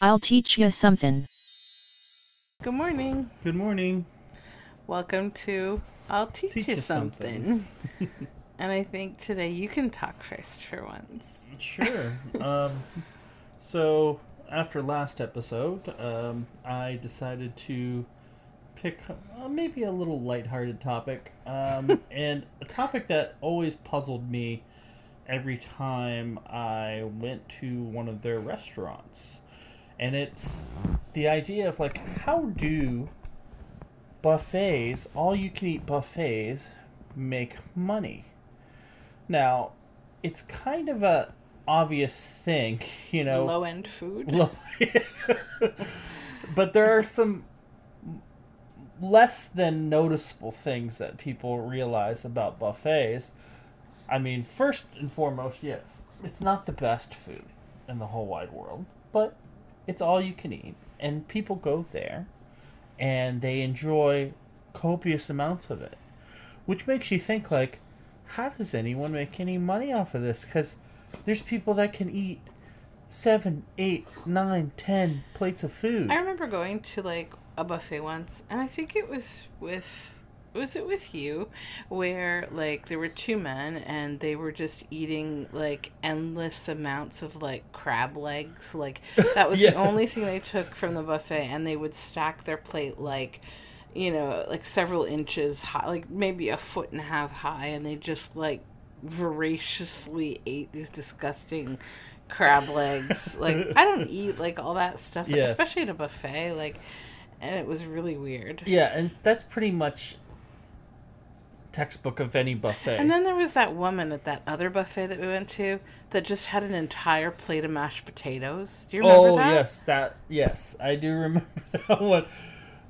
I'll teach you something. Good morning. Good morning. Welcome to I'll Teach, Teach You you Something. and I think today you can talk first for once. Sure. um, so after last episode, um, I decided to pick uh, maybe a little lighthearted topic, um, and a topic that always puzzled me every time I went to one of their restaurants, and it's the idea of like how do buffets, all you can eat buffets, make money? Now, it's kind of a obvious thing, you know. Low end food. Low- but there are some less than noticeable things that people realize about buffets. I mean, first and foremost, yes, it's not the best food in the whole wide world, but it's all you can eat, and people go there and they enjoy copious amounts of it, which makes you think like, how does anyone make any money off of this? Because there's people that can eat seven, eight, nine, ten plates of food. I remember going to like a buffet once, and I think it was with was it with you where like there were two men and they were just eating like endless amounts of like crab legs like that was Yeah. the only thing they took from the buffet and they would stack their plate like you know like several inches high like maybe a foot and a half high and they just like voraciously ate these disgusting crab legs like i don't eat like all that stuff Yes. especially at a buffet like and it was really weird Yeah, and that's pretty much textbook of any buffet. And then there was that woman at that other buffet that we went to that just had an entire plate of mashed potatoes. Do you remember oh that? Oh yes, that yes, I do remember that one.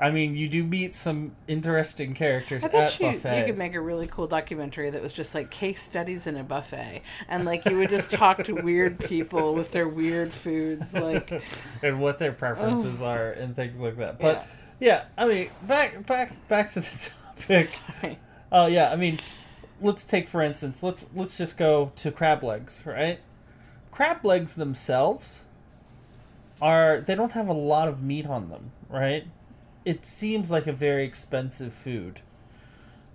I mean, you do meet some interesting characters I at bet you, buffets. you could make a really cool documentary that was just like case studies in a buffet, and like you would just talk to weird people with their weird foods. Like, and what their preferences oh. are and things like that. But yeah. I mean, back back back to the topic. sorry. Oh yeah, I mean, let's take for instance, let's let's just go to crab legs, right? Crab legs themselves are they don't have a lot of meat on them, right? It seems like a very expensive food.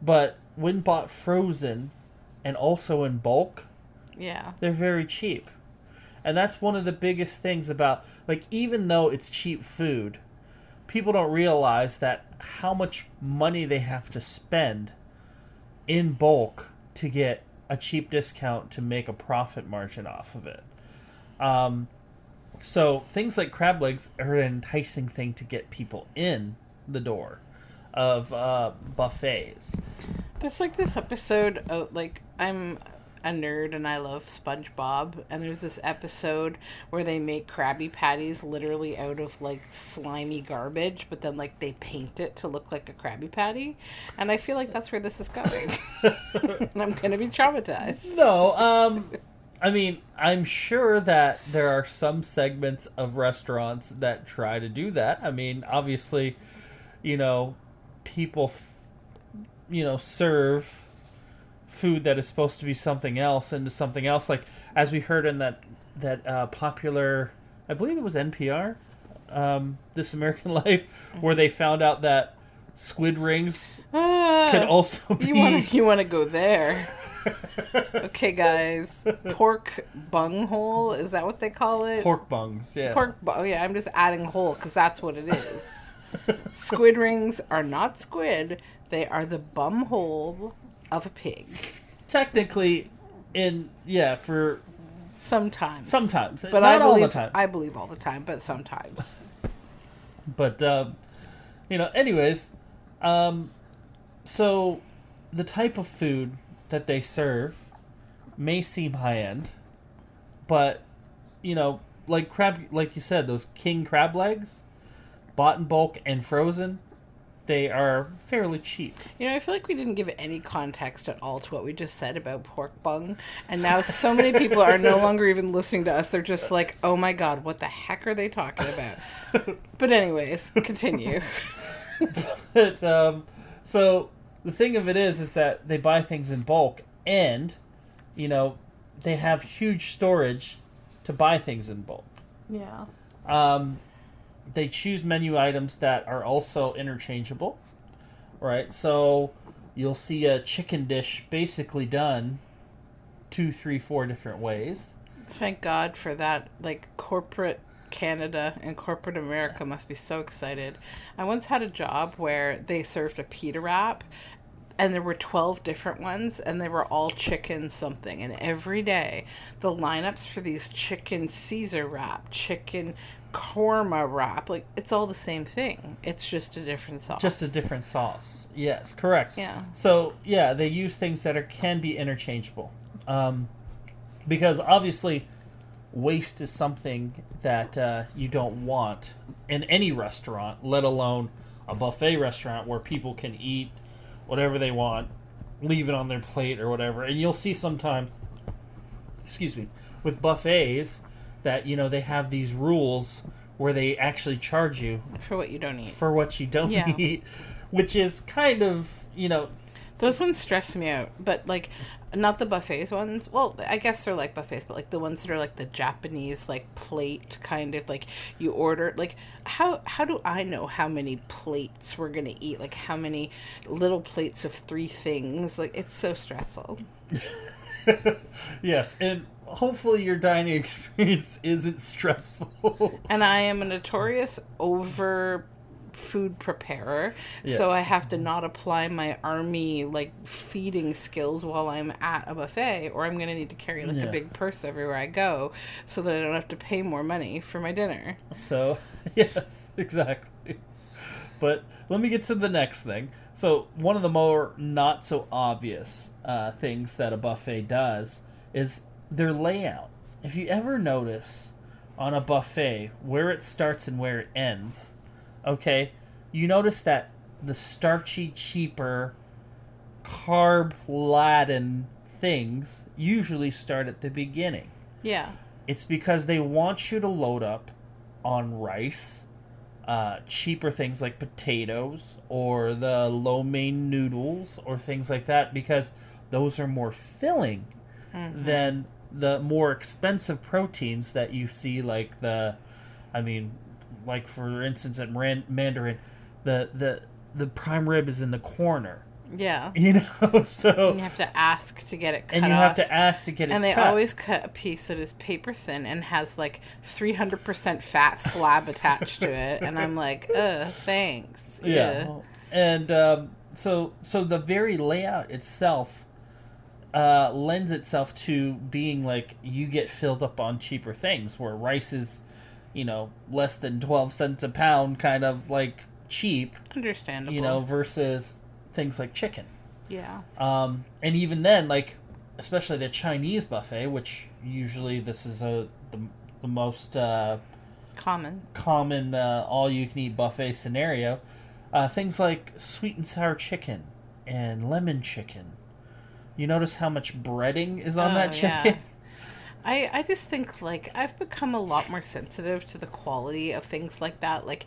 But when bought frozen and also in bulk, yeah, they're very cheap. And that's one of the biggest things about like even though it's cheap food, people don't realize that how much money they have to spend in bulk to get a cheap discount to make a profit margin off of it. Um, so things like crab legs are an enticing thing to get people in the door of uh, buffets. there's like this episode of like I'm a nerd and I love SpongeBob, and there's this episode where they make Krabby Patties literally out of like slimy garbage, but then like they paint it to look like a Krabby Patty, and I feel like that's where this is going, and I'm gonna be traumatized. No, um, I mean, I'm sure that there are some segments of restaurants that try to do that. I mean, obviously, you know, people, f- you know, serve food that is supposed to be something else into something else. Like as we heard in that that uh, popular, I believe it was NPR, um, This American Life, where they found out that squid rings Ah, could also be you want to you want to go there? okay, guys. Pork bunghole is that what they call it? pork bungs. Yeah, Pork. Bu- oh yeah, I'm just adding hole because that's what it is. squid rings are not squid; they are the bum hole of a pig. technically in yeah for Sometimes, sometimes but not I all the time I believe all the time, but sometimes. but um you know anyways um so the type of food that they serve may seem high end but you know like crab like you said those king crab legs bought in bulk and frozen they are fairly cheap You know, I feel like we didn't give any context at all to what we just said about pork bung, and now so many people are no longer even listening to us. They're just like, "Oh my god, what the heck are they talking about?" but anyways, continue. but um, so the thing of it is, is that they buy things in bulk, and you know they have huge storage to buy things in bulk. Yeah. Um, they choose menu items that are also interchangeable, right? So you'll see a chicken dish basically done two, three, four different ways. Thank God for that. Like corporate Canada and corporate America must be so excited. I once had a job where they served a pita wrap and there were 12 different ones and they were all chicken something and every day the lineups for these chicken caesar wrap chicken korma wrap like it's all the same thing it's just a different sauce Just a different sauce. Yes, correct. Yeah. So yeah, they use things that are can be interchangeable, um, because obviously, waste is something that uh, you don't want in any restaurant, let alone a buffet restaurant where people can eat whatever they want, leave it on their plate or whatever. And you'll see sometimes, excuse me, with buffets that you know they have these rules where they actually charge you for what you don't eat for what you don't Yeah. eat, which is kind of you know Those ones stress me out, but like not the buffets ones. Well, I guess they're like buffets, but like the ones that are like the Japanese like plate kind of like you order like how how do I know how many plates we're going to eat? Like how many little plates of three things? Like it's so stressful. yes, and hopefully your dining experience isn't stressful. And I am a notorious over food preparer, so I have to not apply my army like feeding skills while I'm at a buffet, or I'm gonna need to carry like Yeah. a big purse everywhere I go, so that I don't have to pay more money for my dinner. so yes, exactly. But let me get to the next thing. So one of the more not so obvious uh, things that a buffet does is their layout. If you ever notice on a buffet where it starts and where it ends, okay, you notice that the starchy, cheaper, carb laden things usually start at the beginning. Yeah, It's because they want you to load up on rice, uh, cheaper things like potatoes or the lo mein noodles or things like that because those are more filling than the more expensive proteins that you see like the I mean like for instance at Mandarin the the the prime rib is in the corner yeah. you know so And you have to ask to get it cut and you have to ask to get it and they cut. always cut a piece that is paper thin and has like 300% fat slab attached to it. And I'm like, uh, thanks. yeah and um, so so the very layout itself uh, lends itself to being like you get filled up on cheaper things where rice is you know less than 12 cents a pound kind of like cheap Understandable. you know versus things like chicken Yeah. um, and even then like especially the chinese buffet which usually this is a the, the most uh, Common. common uh, all you can eat buffet scenario. Uh, things like sweet and sour chicken and lemon chicken. You notice how much breading is on Oh, that yeah. chicken? I, I just think like I've become a lot more sensitive to the quality of things like that. Like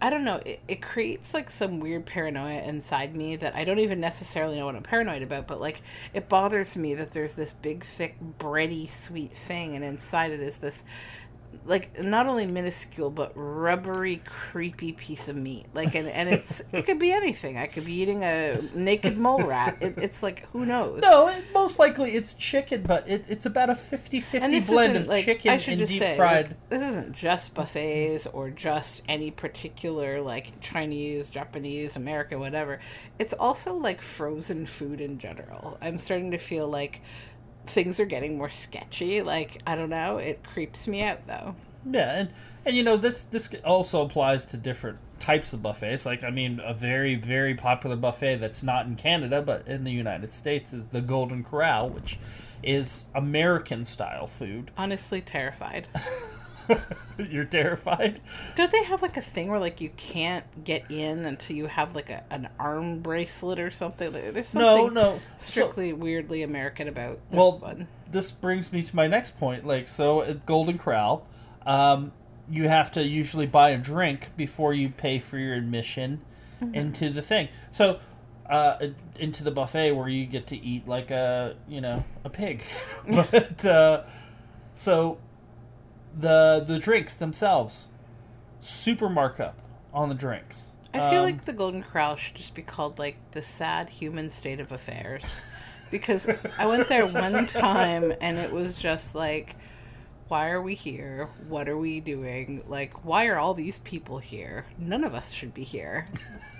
I don't know, it, it creates like some weird paranoia inside me that I don't even necessarily know what I'm paranoid about, but like it bothers me that there's this big thick bready sweet thing and inside it is this like not only minuscule but rubbery creepy piece of meat like and, and it's it could be anything i could be eating a naked mole rat it, it's like who knows No, it, most likely it's chicken, but it, it's about a 50-50 and blend of like, chicken I should and just deep say, fried. like, this isn't just buffets or just any particular like Chinese, Japanese, American, whatever. It's also like frozen food in general. I'm starting to feel like things are getting more sketchy. Like I don't know, it creeps me out though. Yeah, and and you know this this also applies to different types of buffets. Like I mean, a very very popular buffet that's not in Canada but in the United States is the Golden Corral, which is American style food. Honestly, terrified. You're terrified. Don't they have like a thing where like you can't get in until you have like a, an arm bracelet or something? Like, There's something no. So- strictly weirdly American about this well, one. this brings me to my next point. Like, so at Golden Corral, um, you have to usually buy a drink before you pay for your admission into the thing. So, uh, into the buffet where you get to eat like a you know a pig, but uh, so the the drinks themselves super markup on the drinks. I feel Um, like the Golden Corral should just be called like the sad human state of affairs. Because I went there one time and it was just like, why are we here? What are we doing? Like, why are all these people here? None of us should be here.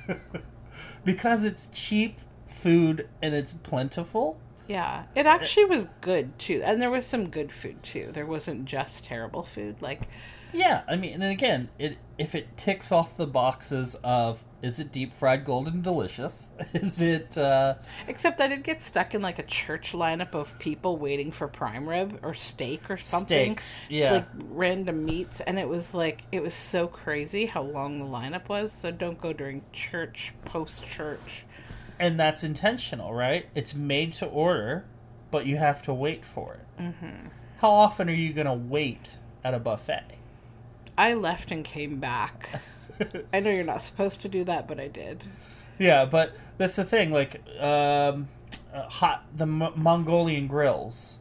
because it's cheap food and it's plentiful. Yeah, it actually was good too. And there was some good food too. There wasn't just terrible food. Like, Yeah, I mean, and again, it if it ticks off the boxes of is it deep fried golden delicious? Is it uh except I did get stuck in like a church lineup of people waiting for prime rib or steak or something. steaks? Yeah. like random meats and it was like it was so crazy how long the lineup was so don't go during church post church and that's intentional, right? It's made to order, but you have to wait for it. mm-hmm. How often are you going to wait at a buffet? i left and came back i know you're not supposed to do that but i did yeah, but that's the thing. Like, um, uh, hot the M- Mongolian grills,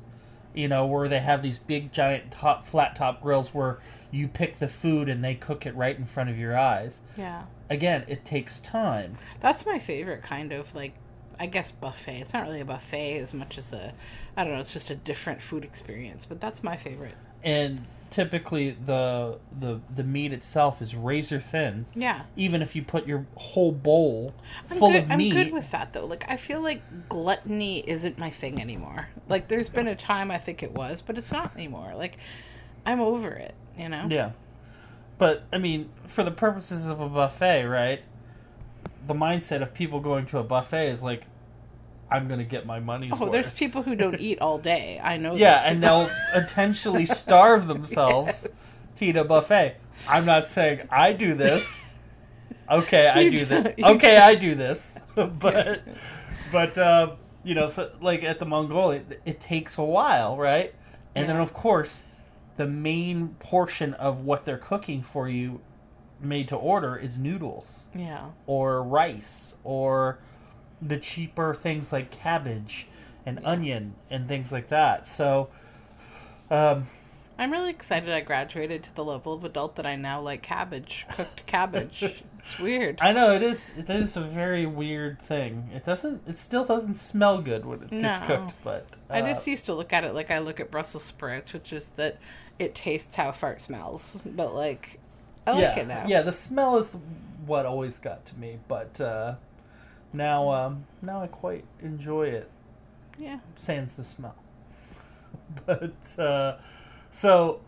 you know, where they have these big, giant, top flat top grills where you pick the food and they cook it right in front of your eyes. yeah Again, it takes time. that's my favorite kind of like i guess buffet it's not really a buffet as much as a i don't know it's just a different food experience but that's my favorite and typically the the the meat itself is razor thin. yeah Even if you put your whole bowl I'm full good, of I'm meat, good with that though. Like I feel like gluttony isn't my thing anymore. Like there's been a time I think it was, but it's not anymore. Like I'm over it, you know? yeah. But I mean, for the purposes of a buffet, right? The mindset of people going to a buffet is like, I'm gonna get my money's Oh, worth. there's people who don't eat all day. I know. Yeah, and they'll intentionally starve themselves to eat a buffet. I'm not saying I do this. Okay, I do this. Okay, I do this. but, but um, you know, so like at the Mongolia, it, it takes a while, right? And then of course, the main portion of what they're cooking for you, made to order, is noodles Yeah. or rice or the cheaper things like cabbage and onion and things like that. So, um, I'm really excited I graduated to the level of adult that I now like cabbage, cooked cabbage. it's weird. I know it is. It is a very weird thing. It doesn't. It still doesn't smell good when it gets No. cooked. But uh, I just used to look at it like I look at Brussels sprouts, which is that it tastes how fart smells. But like, I like yeah, it now. yeah. The smell is what always got to me. But uh, now, um, now I quite enjoy it. Yeah. sans the smell. but uh, so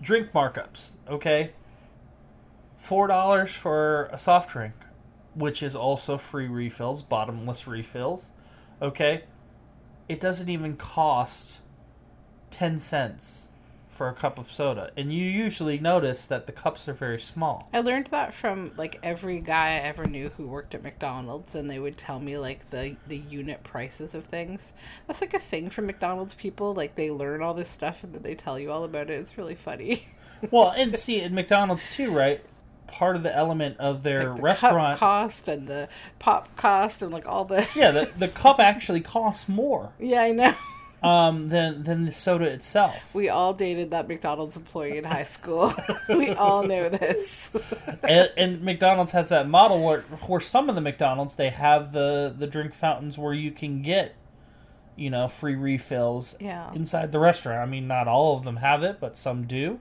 drink markups, okay? Four dollars for a soft drink, which is also free refills, bottomless refills. Okay, it doesn't even cost ten cents for a cup of soda, and you usually notice that the cups are very small. I learned that from like every guy I ever knew who worked at McDonald's, and they would tell me like the the unit prices of things. That's like a thing for McDonald's people. Like they learn all this stuff and then they tell you all about it. It's really funny. well, and see at McDonald's too, right? Part of the element of their Like the restaurant cup cost and the pop cost and like all the Yeah, the, the cup actually costs more yeah I know. um, than than the soda itself. We all dated that McDonald's employee in high school. we all know this. and, and McDonald's has that model where, where some of the McDonald's they have the the drink fountains where you can get, you know, free refills Yeah. inside the restaurant. I mean, not all of them have it, but some do.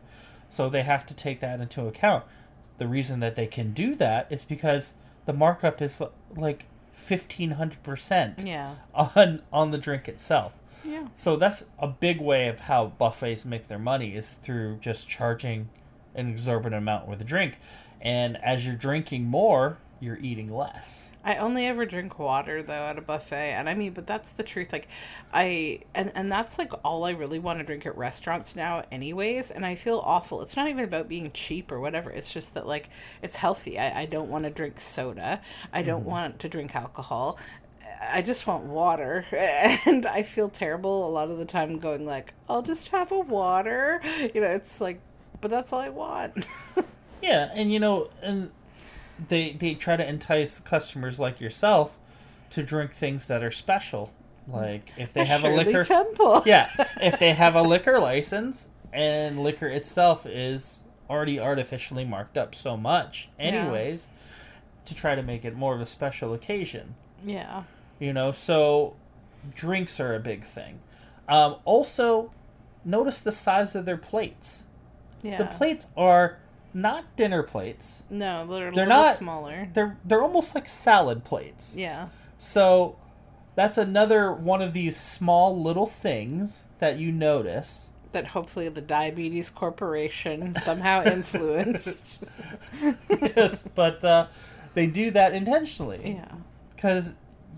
So they have to take that into account. The reason that they can do that is because the markup is like fifteen hundred percent Yeah. on on the drink itself. Yeah. So that's a big way of how buffets make their money is through just charging an exorbitant amount with a drink. And as you're drinking more, you're eating less. I only ever drink water though at a buffet, and I mean, but that's the truth. Like, I and and that's like all I really want to drink at restaurants now, anyways. And I feel awful. It's not even about being cheap or whatever. It's just that like it's healthy. I, I don't want to drink soda. I don't mm-hmm. want to drink alcohol. I just want water, and I feel terrible a lot of the time going like, I'll just have a water. You know, it's like, but that's all I want. Yeah, and you know, and they they try to entice customers like yourself to drink things that are special. Like if they have a liquor Temple. Yeah, if they have a liquor license and liquor itself is already artificially marked up so much, anyways, to try to make it more of a special occasion. Yeah. You know, so drinks are a big thing. Um, also, notice the size of their plates. Yeah. The plates are not dinner plates. No, they're, They're not- smaller. They're they're almost like salad plates. Yeah. So that's another one of these small little things that you notice. That hopefully the Diabetes Corporation somehow influenced. yes, but uh, they do that intentionally yeah. because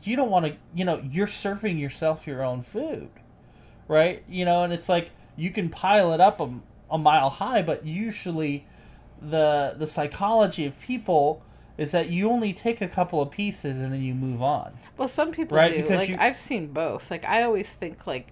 you don't want to. You know, you're serving yourself your own food, right? You know, and it's like you can pile it up a, a mile high, but usually the the psychology of people is that you only take a couple of pieces and then you move on. Well, some people Right, do. because Like you- I've seen both. Like I always think like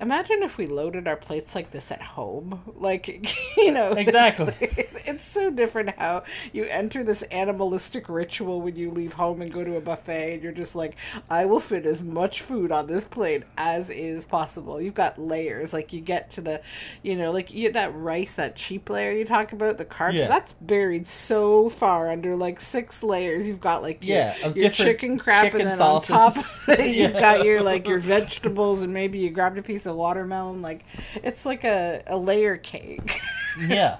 imagine if we loaded our plates like this at home. Like you know, Exactly. It's, so different how you enter this animalistic ritual when you leave home and go to a buffet and you're just like, I will fit as much food on this plate as is possible. You've got layers. Like you get to the you know, like you that rice, that cheap layer you talk about, the carbs, Yeah. that's buried so far under like six layers. You've got like your- Yeah, of your different chicken crap chicken and then on top sauces. of it, you've Yeah. got your like your vegetables and maybe you grabbed a piece of watermelon like it's like a, a layer cake yeah,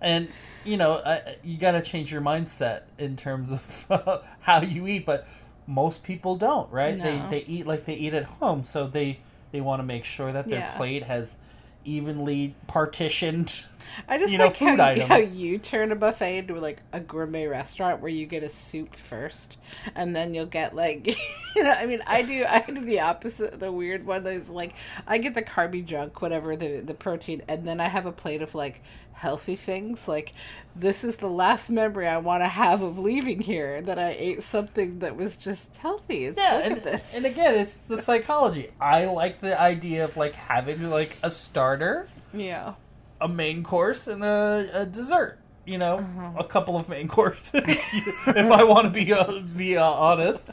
and you know I, you got to change your mindset in terms of how you eat, but most people don't, right? No. They they eat like they eat at home, so they they want to make sure that their Yeah. plate has evenly partitioned. I just You know, like food how, you- how you turn a buffet into like a gourmet restaurant where you get a soup first and then you'll get like you know i mean i do i do the opposite the weird one is like i get the carby junk whatever the the protein and then i have a plate of like healthy things like this is the last memory i want to have of leaving here that i ate something that was just healthy. It's, Yeah, look and, at this. and again, it's the psychology. I like the idea of like having like a starter, yeah a main course, and a, a dessert. You know, Uh-huh. a couple of main courses, if I want to be uh, be uh, honest.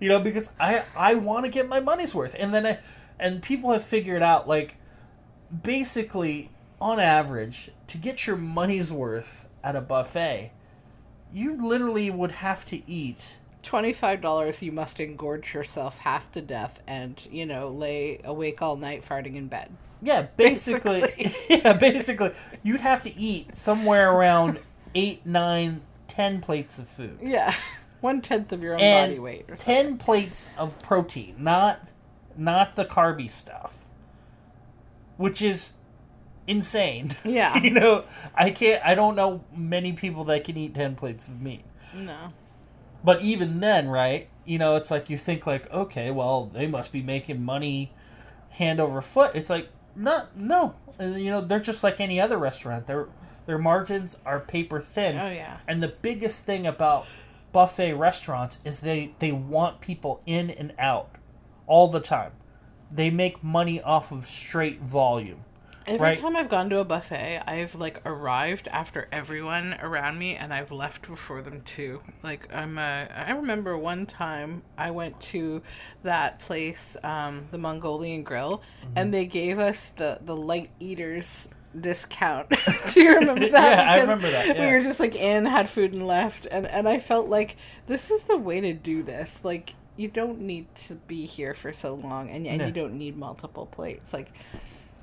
You know, because I I want to get my money's worth, and then I, and people have figured out like basically on average to get your money's worth at a buffet, you literally would have to eat. Twenty-five dollars, you must engorge yourself half to death, and you know, lay awake all night farting in bed. Yeah, basically, Basically. yeah, basically, you'd have to eat somewhere around eight, nine, ten plates of food. Yeah, one tenth of your own and body weight, or something. ten plates of protein, not not the carby stuff, which is insane. Yeah. you know, I can't. I don't know many people that can eat ten plates of meat. No, But even then, right? You know, it's like you think like, okay, well, they must be making money hand over foot. It's like, no, no. You know, they're just like any other restaurant. Their their margins are paper thin. Oh, yeah. And the biggest thing about buffet restaurants is they they want people in and out all the time. They make money off of straight volume. Every Right. time I've gone to a buffet, I've like arrived after everyone around me, and I've left before them too. Like I'm, uh, I remember one time I went to that place, um, the Mongolian Grill, Mm-hmm. and they gave us the the light eaters discount. Do you remember that? Yeah, I remember that, We were just like in, had food and left, and and I felt like this is the way to do this. Like you don't need to be here for so long, and, and Yeah. you don't need multiple plates. Like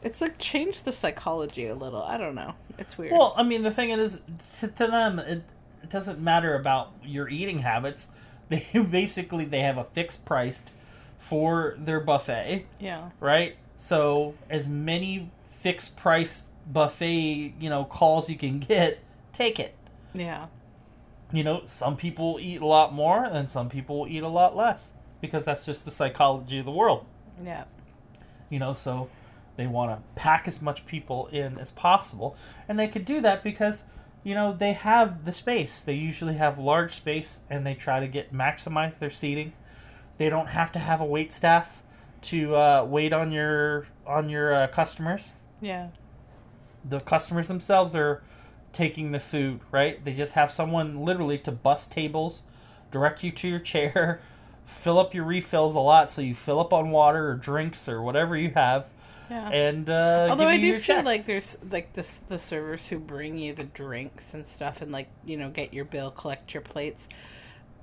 it's like changed the psychology a little. I don't know. It's weird. Well, I mean, the thing is, to, to them, it, it doesn't matter about your eating habits. They basically they have a fixed price for their buffet, yeah. right? So as many fixed price buffet, you know, calls you can get, take it. Yeah. You know, some people eat a lot more, and some people eat a lot less because that's just the psychology of the world. Yeah. you know so they want to pack as much people in as possible. And they could do that because you know they have the space. They usually have large space and they try to get maximize their seating. They don't have to have a wait staff to uh, wait on your on your uh, customers. Yeah. the customers themselves are taking the food right? They just have someone literally to bus tables direct you to your chair fill up your refills a lot so you fill up on water or drinks or whatever you have Yeah. and uh, Although I do feel check. like there's like this the servers who bring you the drinks and stuff and like you know get your bill, collect your plates.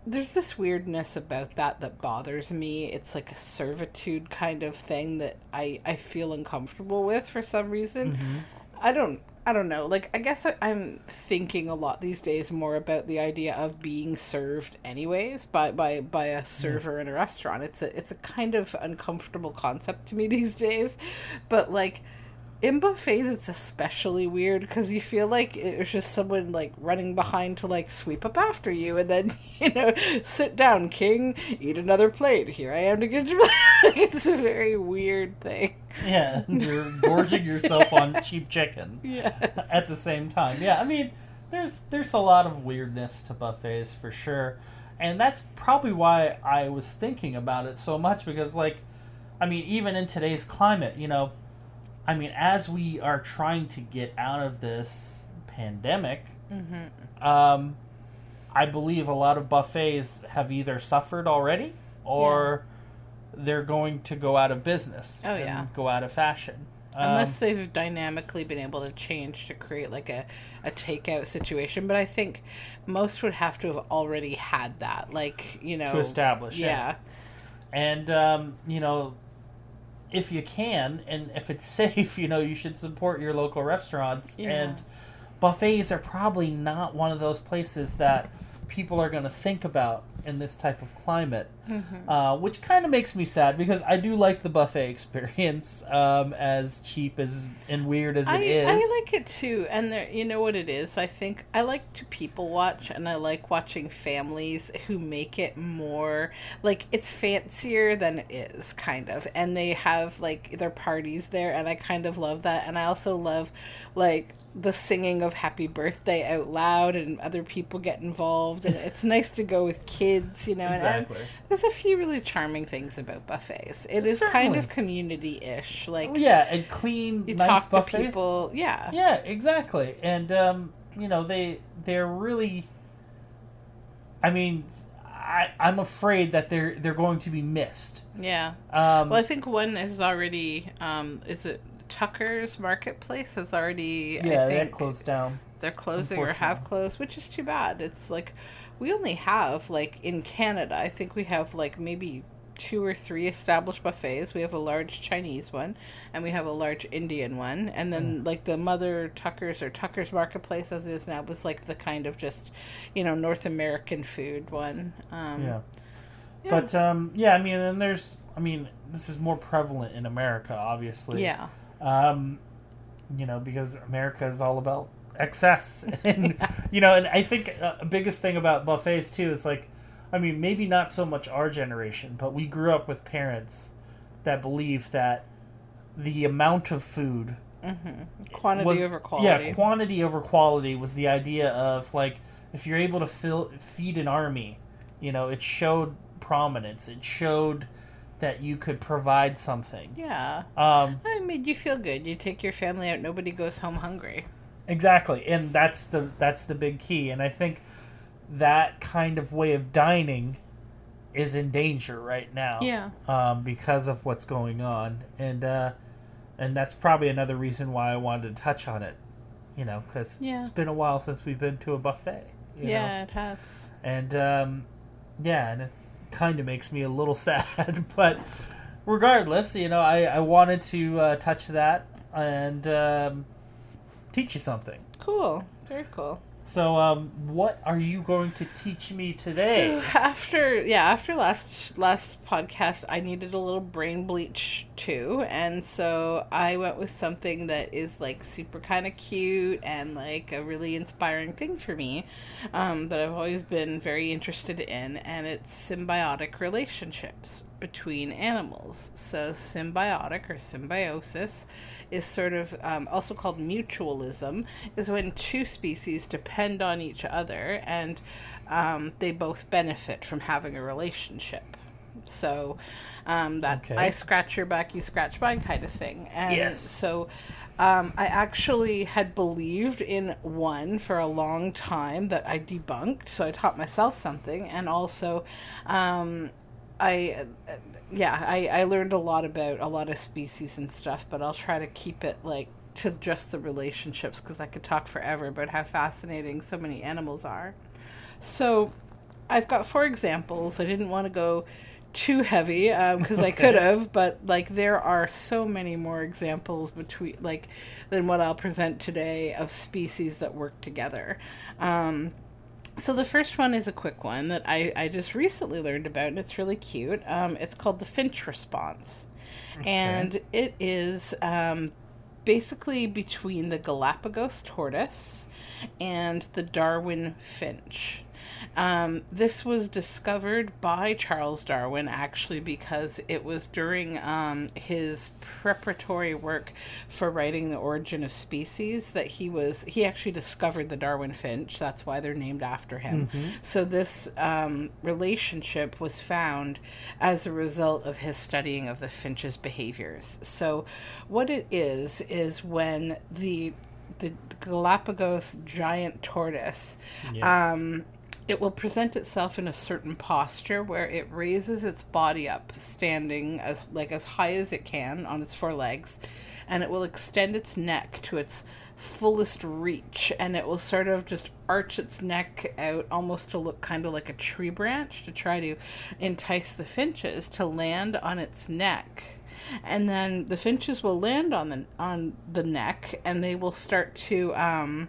There's this weirdness about that that bothers me. It's like a servitude kind of thing that I I feel uncomfortable with for some reason. Mm-hmm. I don't I don't know. Like I guess I, I'm thinking a lot these days more about the idea of being served anyways by by by a server in a restaurant. It's a it's a kind of uncomfortable concept to me these days. But like in buffets it's especially weird because you feel like it was just someone like running behind to like sweep up after you and then you know sit down king eat another plate. Here i am to get you. It's a very weird thing. Yeah, you're gorging yourself on cheap chicken yes. at the same time. Yeah, I mean, there's there's a lot of weirdness to buffets for sure, and that's probably why I was thinking about it so much because, like, I mean, even in today's climate, you know, I mean, as we are trying to get out of this pandemic, hmm um, I believe a lot of buffets have either suffered already or they're going to go out of business. Oh, and yeah. go out of fashion. Um, unless they've dynamically been able to change to create like a, a takeout situation but i think most would have to have already had that like you know to establish it. yeah and um, you know if you can and if it's safe you know you should support your local restaurants Yeah. and buffets are probably not one of those places that people are going to think about in this type of climate Mhm. uh, which kind of makes me sad because i do like the buffet experience um, as cheap as and weird as it I, is. I like it too, and there, you know what it is. I think I like to people watch, and I like watching families who make it more like it's fancier than it is, kind of. And they have like their parties there, and I kind of love that. And I also love like the singing of "Happy Birthday" out loud, and other people get involved, and it's nice to go with kids, you know. and I- exactly there's a few really charming things about buffets. It is kind of community-ish, like yeah and clean you nice talk buffets. to people yeah Yeah, exactly. And um, you know, they they're really I mean, I I'm afraid that they're they're going to be missed. yeah Um well i think one is already um is it tucker's marketplace has already yeah, think closed down. they're closing or have closed which is too bad it's like we only have like in canada i think we have like maybe two or three established buffets we have a large chinese one and we have a large indian one and then Hmm. like the mother tuckers or tuckers marketplace as it is now was like the kind of just you know north american food one um Yeah. yeah. But um yeah, I mean, and there's I mean, this is more prevalent in America, obviously. yeah um, you know, because America is all about excess, and you know, and I think uh, the biggest thing about buffets too is like, I mean, maybe not so much our generation, but we grew up with parents that believed that the amount of food Mm-hmm. Quantity was over quality. yeah, quantity over quality was the idea of like if you're able to fill feed an army, you know, it showed prominence. It showed that you could provide something. yeah. Um, It made you feel good. You take your family out, nobody goes home hungry. Exactly, and that's the that's the big key. And I think that kind of way of dining is in danger right now. Yeah. Um, because of what's going on, and uh, and that's probably another reason why I wanted to touch on it. You know, because Yeah. it's been a while since we've been to a buffet. you know? yeah, it has. and um, yeah, and it kind of makes me a little sad, but regardless, you know, I I wanted to uh, touch that and um, teach you something. Cool. Very cool. So, um, what are you going to teach me today? So after yeah, after last last podcast, I needed a little brain bleach too, and so I went with something that is like super kind of cute and like a really inspiring thing for me, um, that I've always been very interested in, and it's symbiotic relationships between animals. So symbiotic or symbiosis is sort of um, also called mutualism is when two species depend on each other and um, they both benefit from having a relationship so um, that Okay. i scratch your back you scratch mine kind of thing and Yes. so um, i actually had believed in one for a long time that i debunked so i taught myself something and also um, I, uh, yeah, I, I learned a lot about a lot of species and stuff, but I'll try to keep it like to just the relationships because I could talk forever about how fascinating so many animals are. So, I've got four examples. I didn't want to go too heavy because um, I could have, but like there are so many more examples between like than what I'll present today of species that work together. Um, so the first one is a quick one that I, I just recently learned about, and it's really cute. Um, it's called the finch response, okay. and it is um, basically between the Galapagos tortoise and the Darwin finch. Um, this was discovered by Charles Darwin actually because it was during um, his preparatory work for writing The Origin of Species that he was he actually discovered the Darwin finch. That's why they're named after him. Mm-hmm. So this um, relationship was found as a result of his studying of the finch's behaviors. So what it is is when the the Galapagos giant tortoise yes. um, it will present itself in a certain posture where it raises its body up standing as like as high as it can on its four legs and it will extend its neck to its fullest reach and it will sort of just arch its neck out almost to look kind of like a tree branch to try to entice the finches to land on its neck. And then the finches will land on the on the neck and they will start to um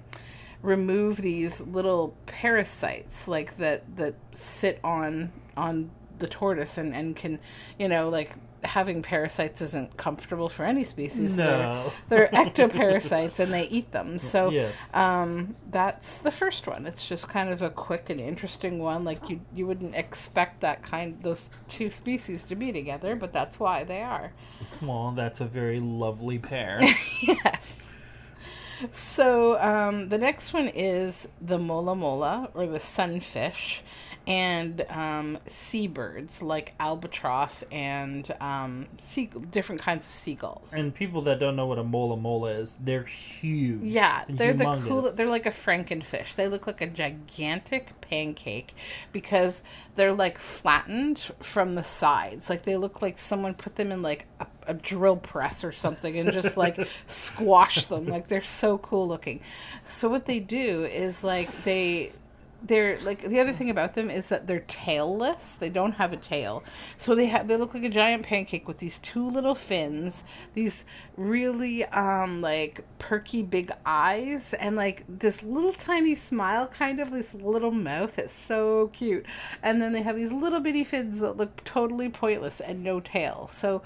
remove these little parasites like that that sit on on the tortoise and and can you know like having parasites isn't comfortable for any species. No. They're, they're ectoparasites and they eat them. So yes. um, that's the first one. It's just kind of a quick and interesting one. Like you you wouldn't expect that kind those two species to be together, but that's why they are. Well, that's a very lovely pair. yes. So um, the next one is the mola mola or the sunfish, and um, seabirds like albatross and um, sea- different kinds of seagulls. And people that don't know what a mola mola is, they're huge. Yeah, they're humongous. the cool. They're like a frankenfish. They look like a gigantic pancake because they're like flattened from the sides. Like they look like someone put them in like a, a drill press or something and just like squash them. Like they're so cool looking. So what they do is like they they're like the other thing about them is that they're tailless. They don't have a tail, so they have they look like a giant pancake with these two little fins, these really um like perky big eyes, and like this little tiny smile, kind of this little mouth. It's so cute, and then they have these little bitty fins that look totally pointless and no tail. So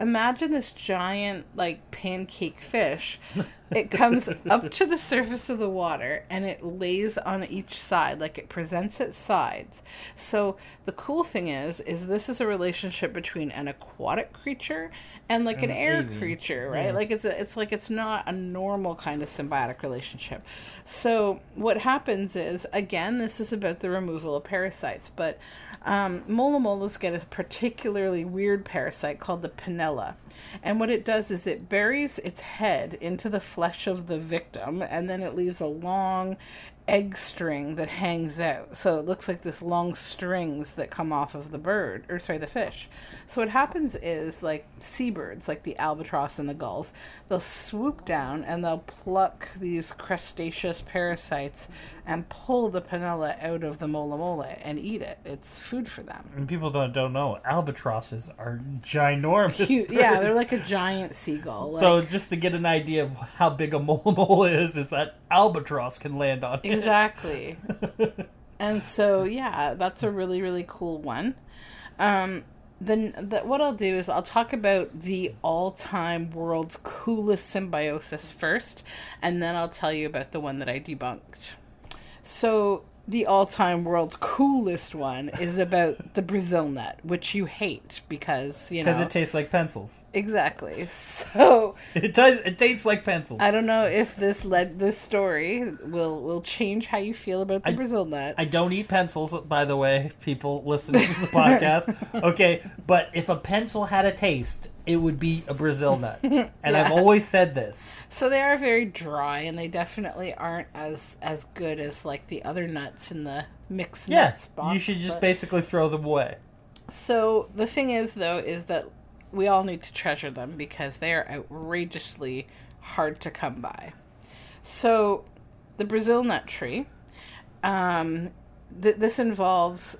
imagine this giant like pancake fish it comes up to the surface of the water and it lays on each side like it presents its sides so the cool thing is is this is a relationship between an aquatic creature and like an, an air creature right yeah. like it's a, it's like it's not a normal kind of symbiotic relationship so what happens is again this is about the removal of parasites but um, mola molas get a particularly weird parasite called the Pennella. And what it does is it buries its head into the flesh of the victim and then it leaves a long egg string that hangs out. So it looks like this long strings that come off of the bird, or sorry, the fish. So what happens is like seabirds, like the albatross and the gulls, they'll swoop down and they'll pluck these crustaceous parasites and pull the Pennella out of the mola mola and eat it. It's food for them. And people don't don't know albatrosses are ginormous. Cute. Yeah, they're like a giant seagull. Like... So just to get an idea of how big a mola mola is, is that albatross can land on it. Exactly. and so yeah, that's a really really cool one. Um, then the, what I'll do is I'll talk about the all-time world's coolest symbiosis first, and then I'll tell you about the one that I debunked. So the all-time world's coolest one is about the Brazil nut, which you hate because you know because it tastes like pencils. Exactly. So it does. It tastes like pencils. I don't know if this led this story will will change how you feel about the I, Brazil nut. I don't eat pencils, by the way. People listening to the podcast, okay. But if a pencil had a taste, it would be a Brazil nut, and yeah. I've always said this. So they are very dry, and they definitely aren't as as good as like the other nuts in the mix yeah, nuts box. You should just but... basically throw them away. So the thing is, though, is that we all need to treasure them because they are outrageously hard to come by. So the Brazil nut tree, um, th- this involves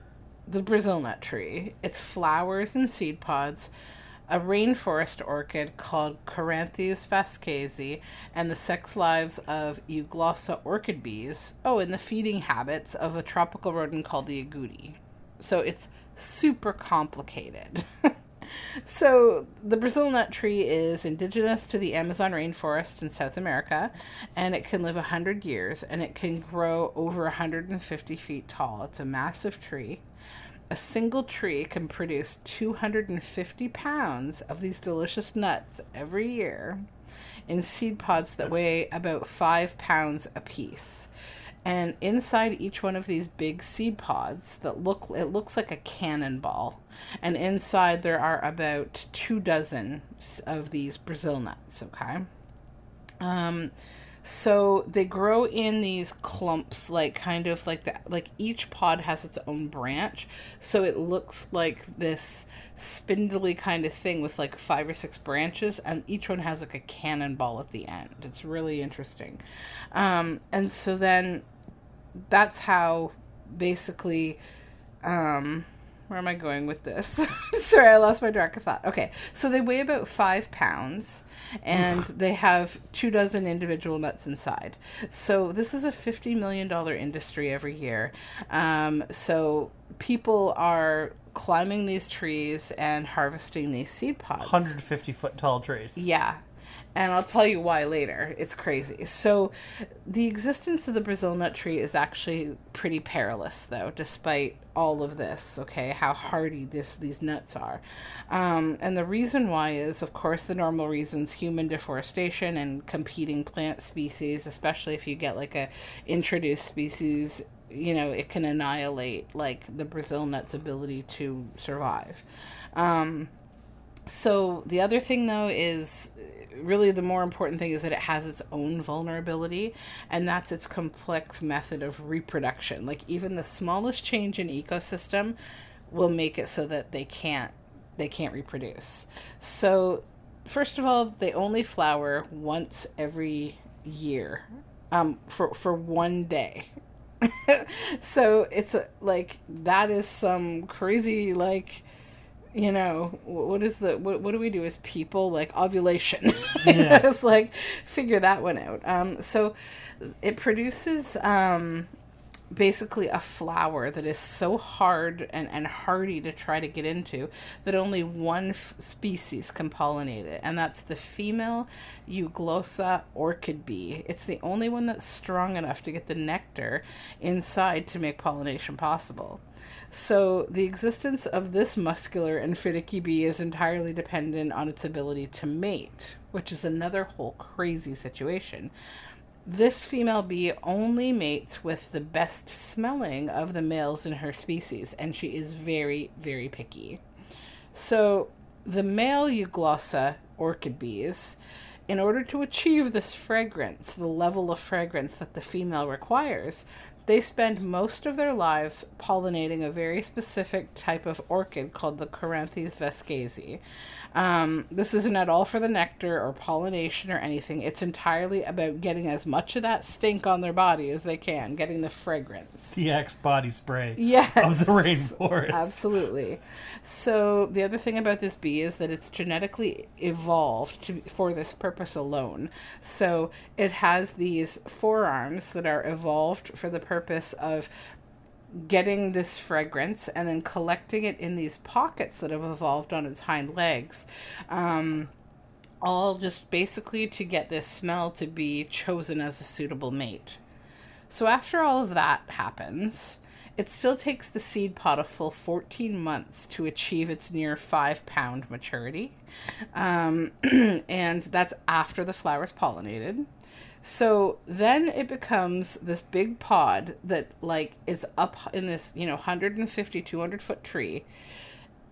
the Brazil nut tree, its flowers and seed pods, a rainforest orchid called Coryanthes vasquezii, and the sex lives of Euglossa orchid bees. Oh, and the feeding habits of a tropical rodent called the agouti. So it's super complicated. so the Brazil nut tree is indigenous to the Amazon rainforest in South America, and it can live 100 years, and it can grow over 150 feet tall. It's a massive tree a single tree can produce 250 pounds of these delicious nuts every year in seed pods that weigh about five pounds apiece. And inside each one of these big seed pods that look it looks like a cannonball. And inside there are about two dozen of these Brazil nuts, okay? Um so they grow in these clumps, like kind of like that. Like each pod has its own branch, so it looks like this spindly kind of thing with like five or six branches, and each one has like a cannonball at the end. It's really interesting. Um, and so then that's how basically. Um, where am I going with this? Sorry, I lost my track of thought. Okay, so they weigh about five pounds and they have two dozen individual nuts inside. So this is a $50 million industry every year. Um, so people are climbing these trees and harvesting these seed pods. 150 foot tall trees. Yeah and I'll tell you why later. It's crazy. So, the existence of the Brazil nut tree is actually pretty perilous, though, despite all of this. Okay, how hardy this these nuts are, um, and the reason why is, of course, the normal reasons: human deforestation and competing plant species. Especially if you get like a introduced species, you know, it can annihilate like the Brazil nut's ability to survive. Um, so the other thing though is really the more important thing is that it has its own vulnerability and that's its complex method of reproduction. Like even the smallest change in ecosystem will make it so that they can't they can't reproduce. So first of all they only flower once every year um for for one day. So it's a, like that is some crazy like you know what is the what, what do we do as people like ovulation yeah. it's like figure that one out um so it produces um basically a flower that is so hard and, and hardy to try to get into that only one f- species can pollinate it, and that's the female Euglossa orchid bee. It's the only one that's strong enough to get the nectar inside to make pollination possible. So, the existence of this muscular and finicky bee is entirely dependent on its ability to mate, which is another whole crazy situation. This female bee only mates with the best smelling of the males in her species, and she is very, very picky. So, the male Euglossa orchid bees, in order to achieve this fragrance, the level of fragrance that the female requires, they spend most of their lives pollinating a very specific type of orchid called the Coryanthes vasquezii. Um, this isn't at all for the nectar or pollination or anything. It's entirely about getting as much of that stink on their body as they can, getting the fragrance. The Axe body spray yes, of the rainforest. Absolutely. So the other thing about this bee is that it's genetically evolved to, for this purpose alone. So it has these forearms that are evolved for the purpose of getting this fragrance and then collecting it in these pockets that have evolved on its hind legs. Um, all just basically to get this smell to be chosen as a suitable mate. So, after all of that happens, it still takes the seed pod a full 14 months to achieve its near 5 pound maturity. Um, and that's after the flower's pollinated. So then it becomes this big pod that like is up in this, you know, 150 200 foot tree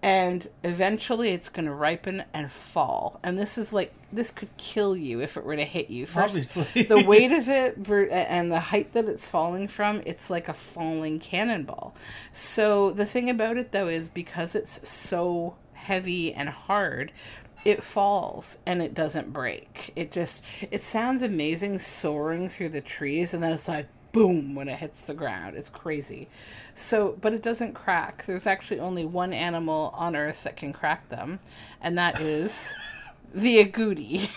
and eventually it's going to ripen and fall. And this is like this could kill you if it were to hit you. First, Obviously. the weight of it ver- and the height that it's falling from, it's like a falling cannonball. So the thing about it though is because it's so heavy and hard, it falls and it doesn't break. It just it sounds amazing soaring through the trees and then it's like boom when it hits the ground. It's crazy. So, but it doesn't crack. There's actually only one animal on earth that can crack them, and that is the agouti.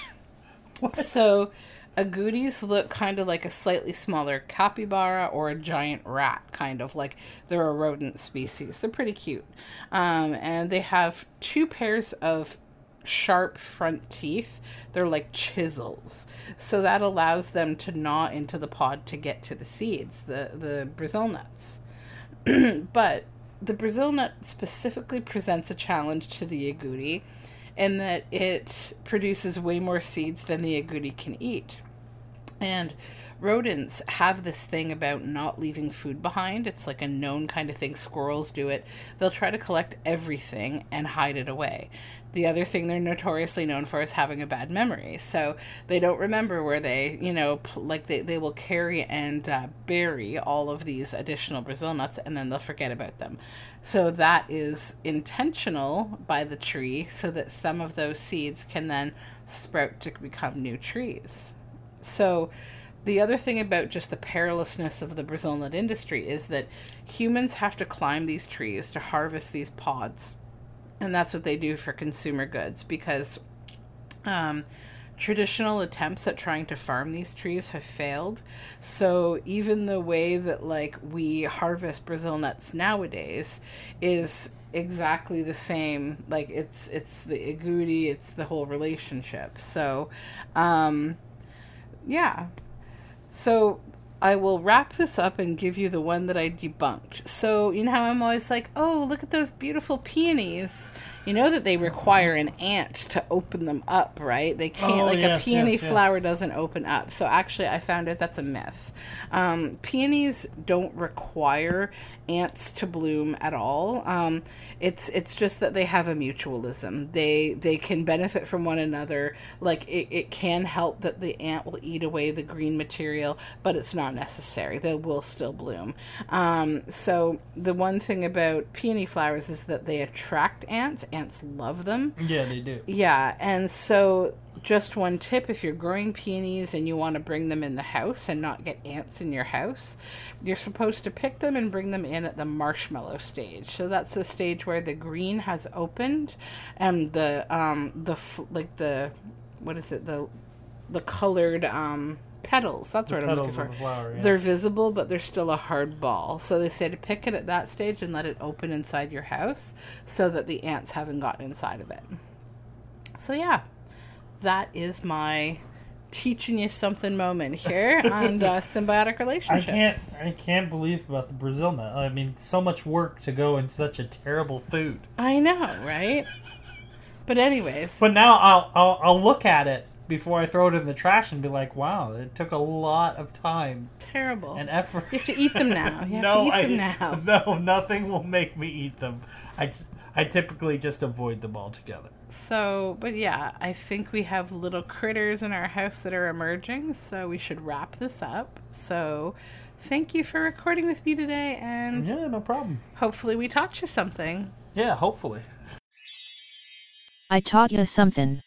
So, agoutis look kind of like a slightly smaller capybara or a giant rat, kind of like they're a rodent species. They're pretty cute. Um, and they have two pairs of sharp front teeth. They're like chisels. So that allows them to gnaw into the pod to get to the seeds, the, the Brazil nuts. but the Brazil nut specifically presents a challenge to the agouti in that it produces way more seeds than the agouti can eat. And rodents have this thing about not leaving food behind. It's like a known kind of thing. Squirrels do it. They'll try to collect everything and hide it away. The other thing they're notoriously known for is having a bad memory. So they don't remember where they, you know, like they, they will carry and uh, bury all of these additional Brazil nuts and then they'll forget about them. So that is intentional by the tree so that some of those seeds can then sprout to become new trees. So, the other thing about just the perilousness of the Brazil nut industry is that humans have to climb these trees to harvest these pods. And that's what they do for consumer goods because um, traditional attempts at trying to farm these trees have failed. So even the way that like we harvest Brazil nuts nowadays is exactly the same like it's it's the agouti it's the whole relationship so um yeah. So I will wrap this up and give you the one that I debunked. So, you know how I'm always like, oh, look at those beautiful peonies. You know that they require an ant to open them up, right? They can't, Oh, like yes, a peony yes, yes. flower doesn't open up. So, actually, I found out that's a myth. Um, peonies don't require ants to bloom at all. Um, it's it's just that they have a mutualism. They they can benefit from one another. Like it, it can help that the ant will eat away the green material, but it's not necessary. They will still bloom. Um, so the one thing about peony flowers is that they attract ants. Ants love them. yeah, they do. Yeah, and so just one tip if you're growing peonies and you want to bring them in the house and not get ants in your house, you're supposed to pick them and bring them in at the marshmallow stage. So that's the stage where the green has opened and the um the like the what is it the the colored um petals. That's what I'm looking for. the flower. Yeah. They're visible, but they're still a hard ball. So they say to pick it at that stage and let it open inside your house so that the ants haven't gotten inside of it. So, yeah, that is my teaching you something moment here on uh, symbiotic I can't. I can't believe about the Brazil nut. I mean, so much work to go in such a terrible food. I know, right? But, anyways, But now I'll, I'll I'll look at it before I throw it in the trash and be like, wow, it took a lot of time terrible. and effort. You have to eat them now. You have no, to eat I, them now. no, nothing will make me eat them. I, I typically just avoid them altogether. So, but yeah, I think we have little critters in our house that are emerging, so we should wrap this up. So, thank you for recording with me today, and Yeah, no problem. hopefully, we taught you something. Yeah, hopefully. I taught you something.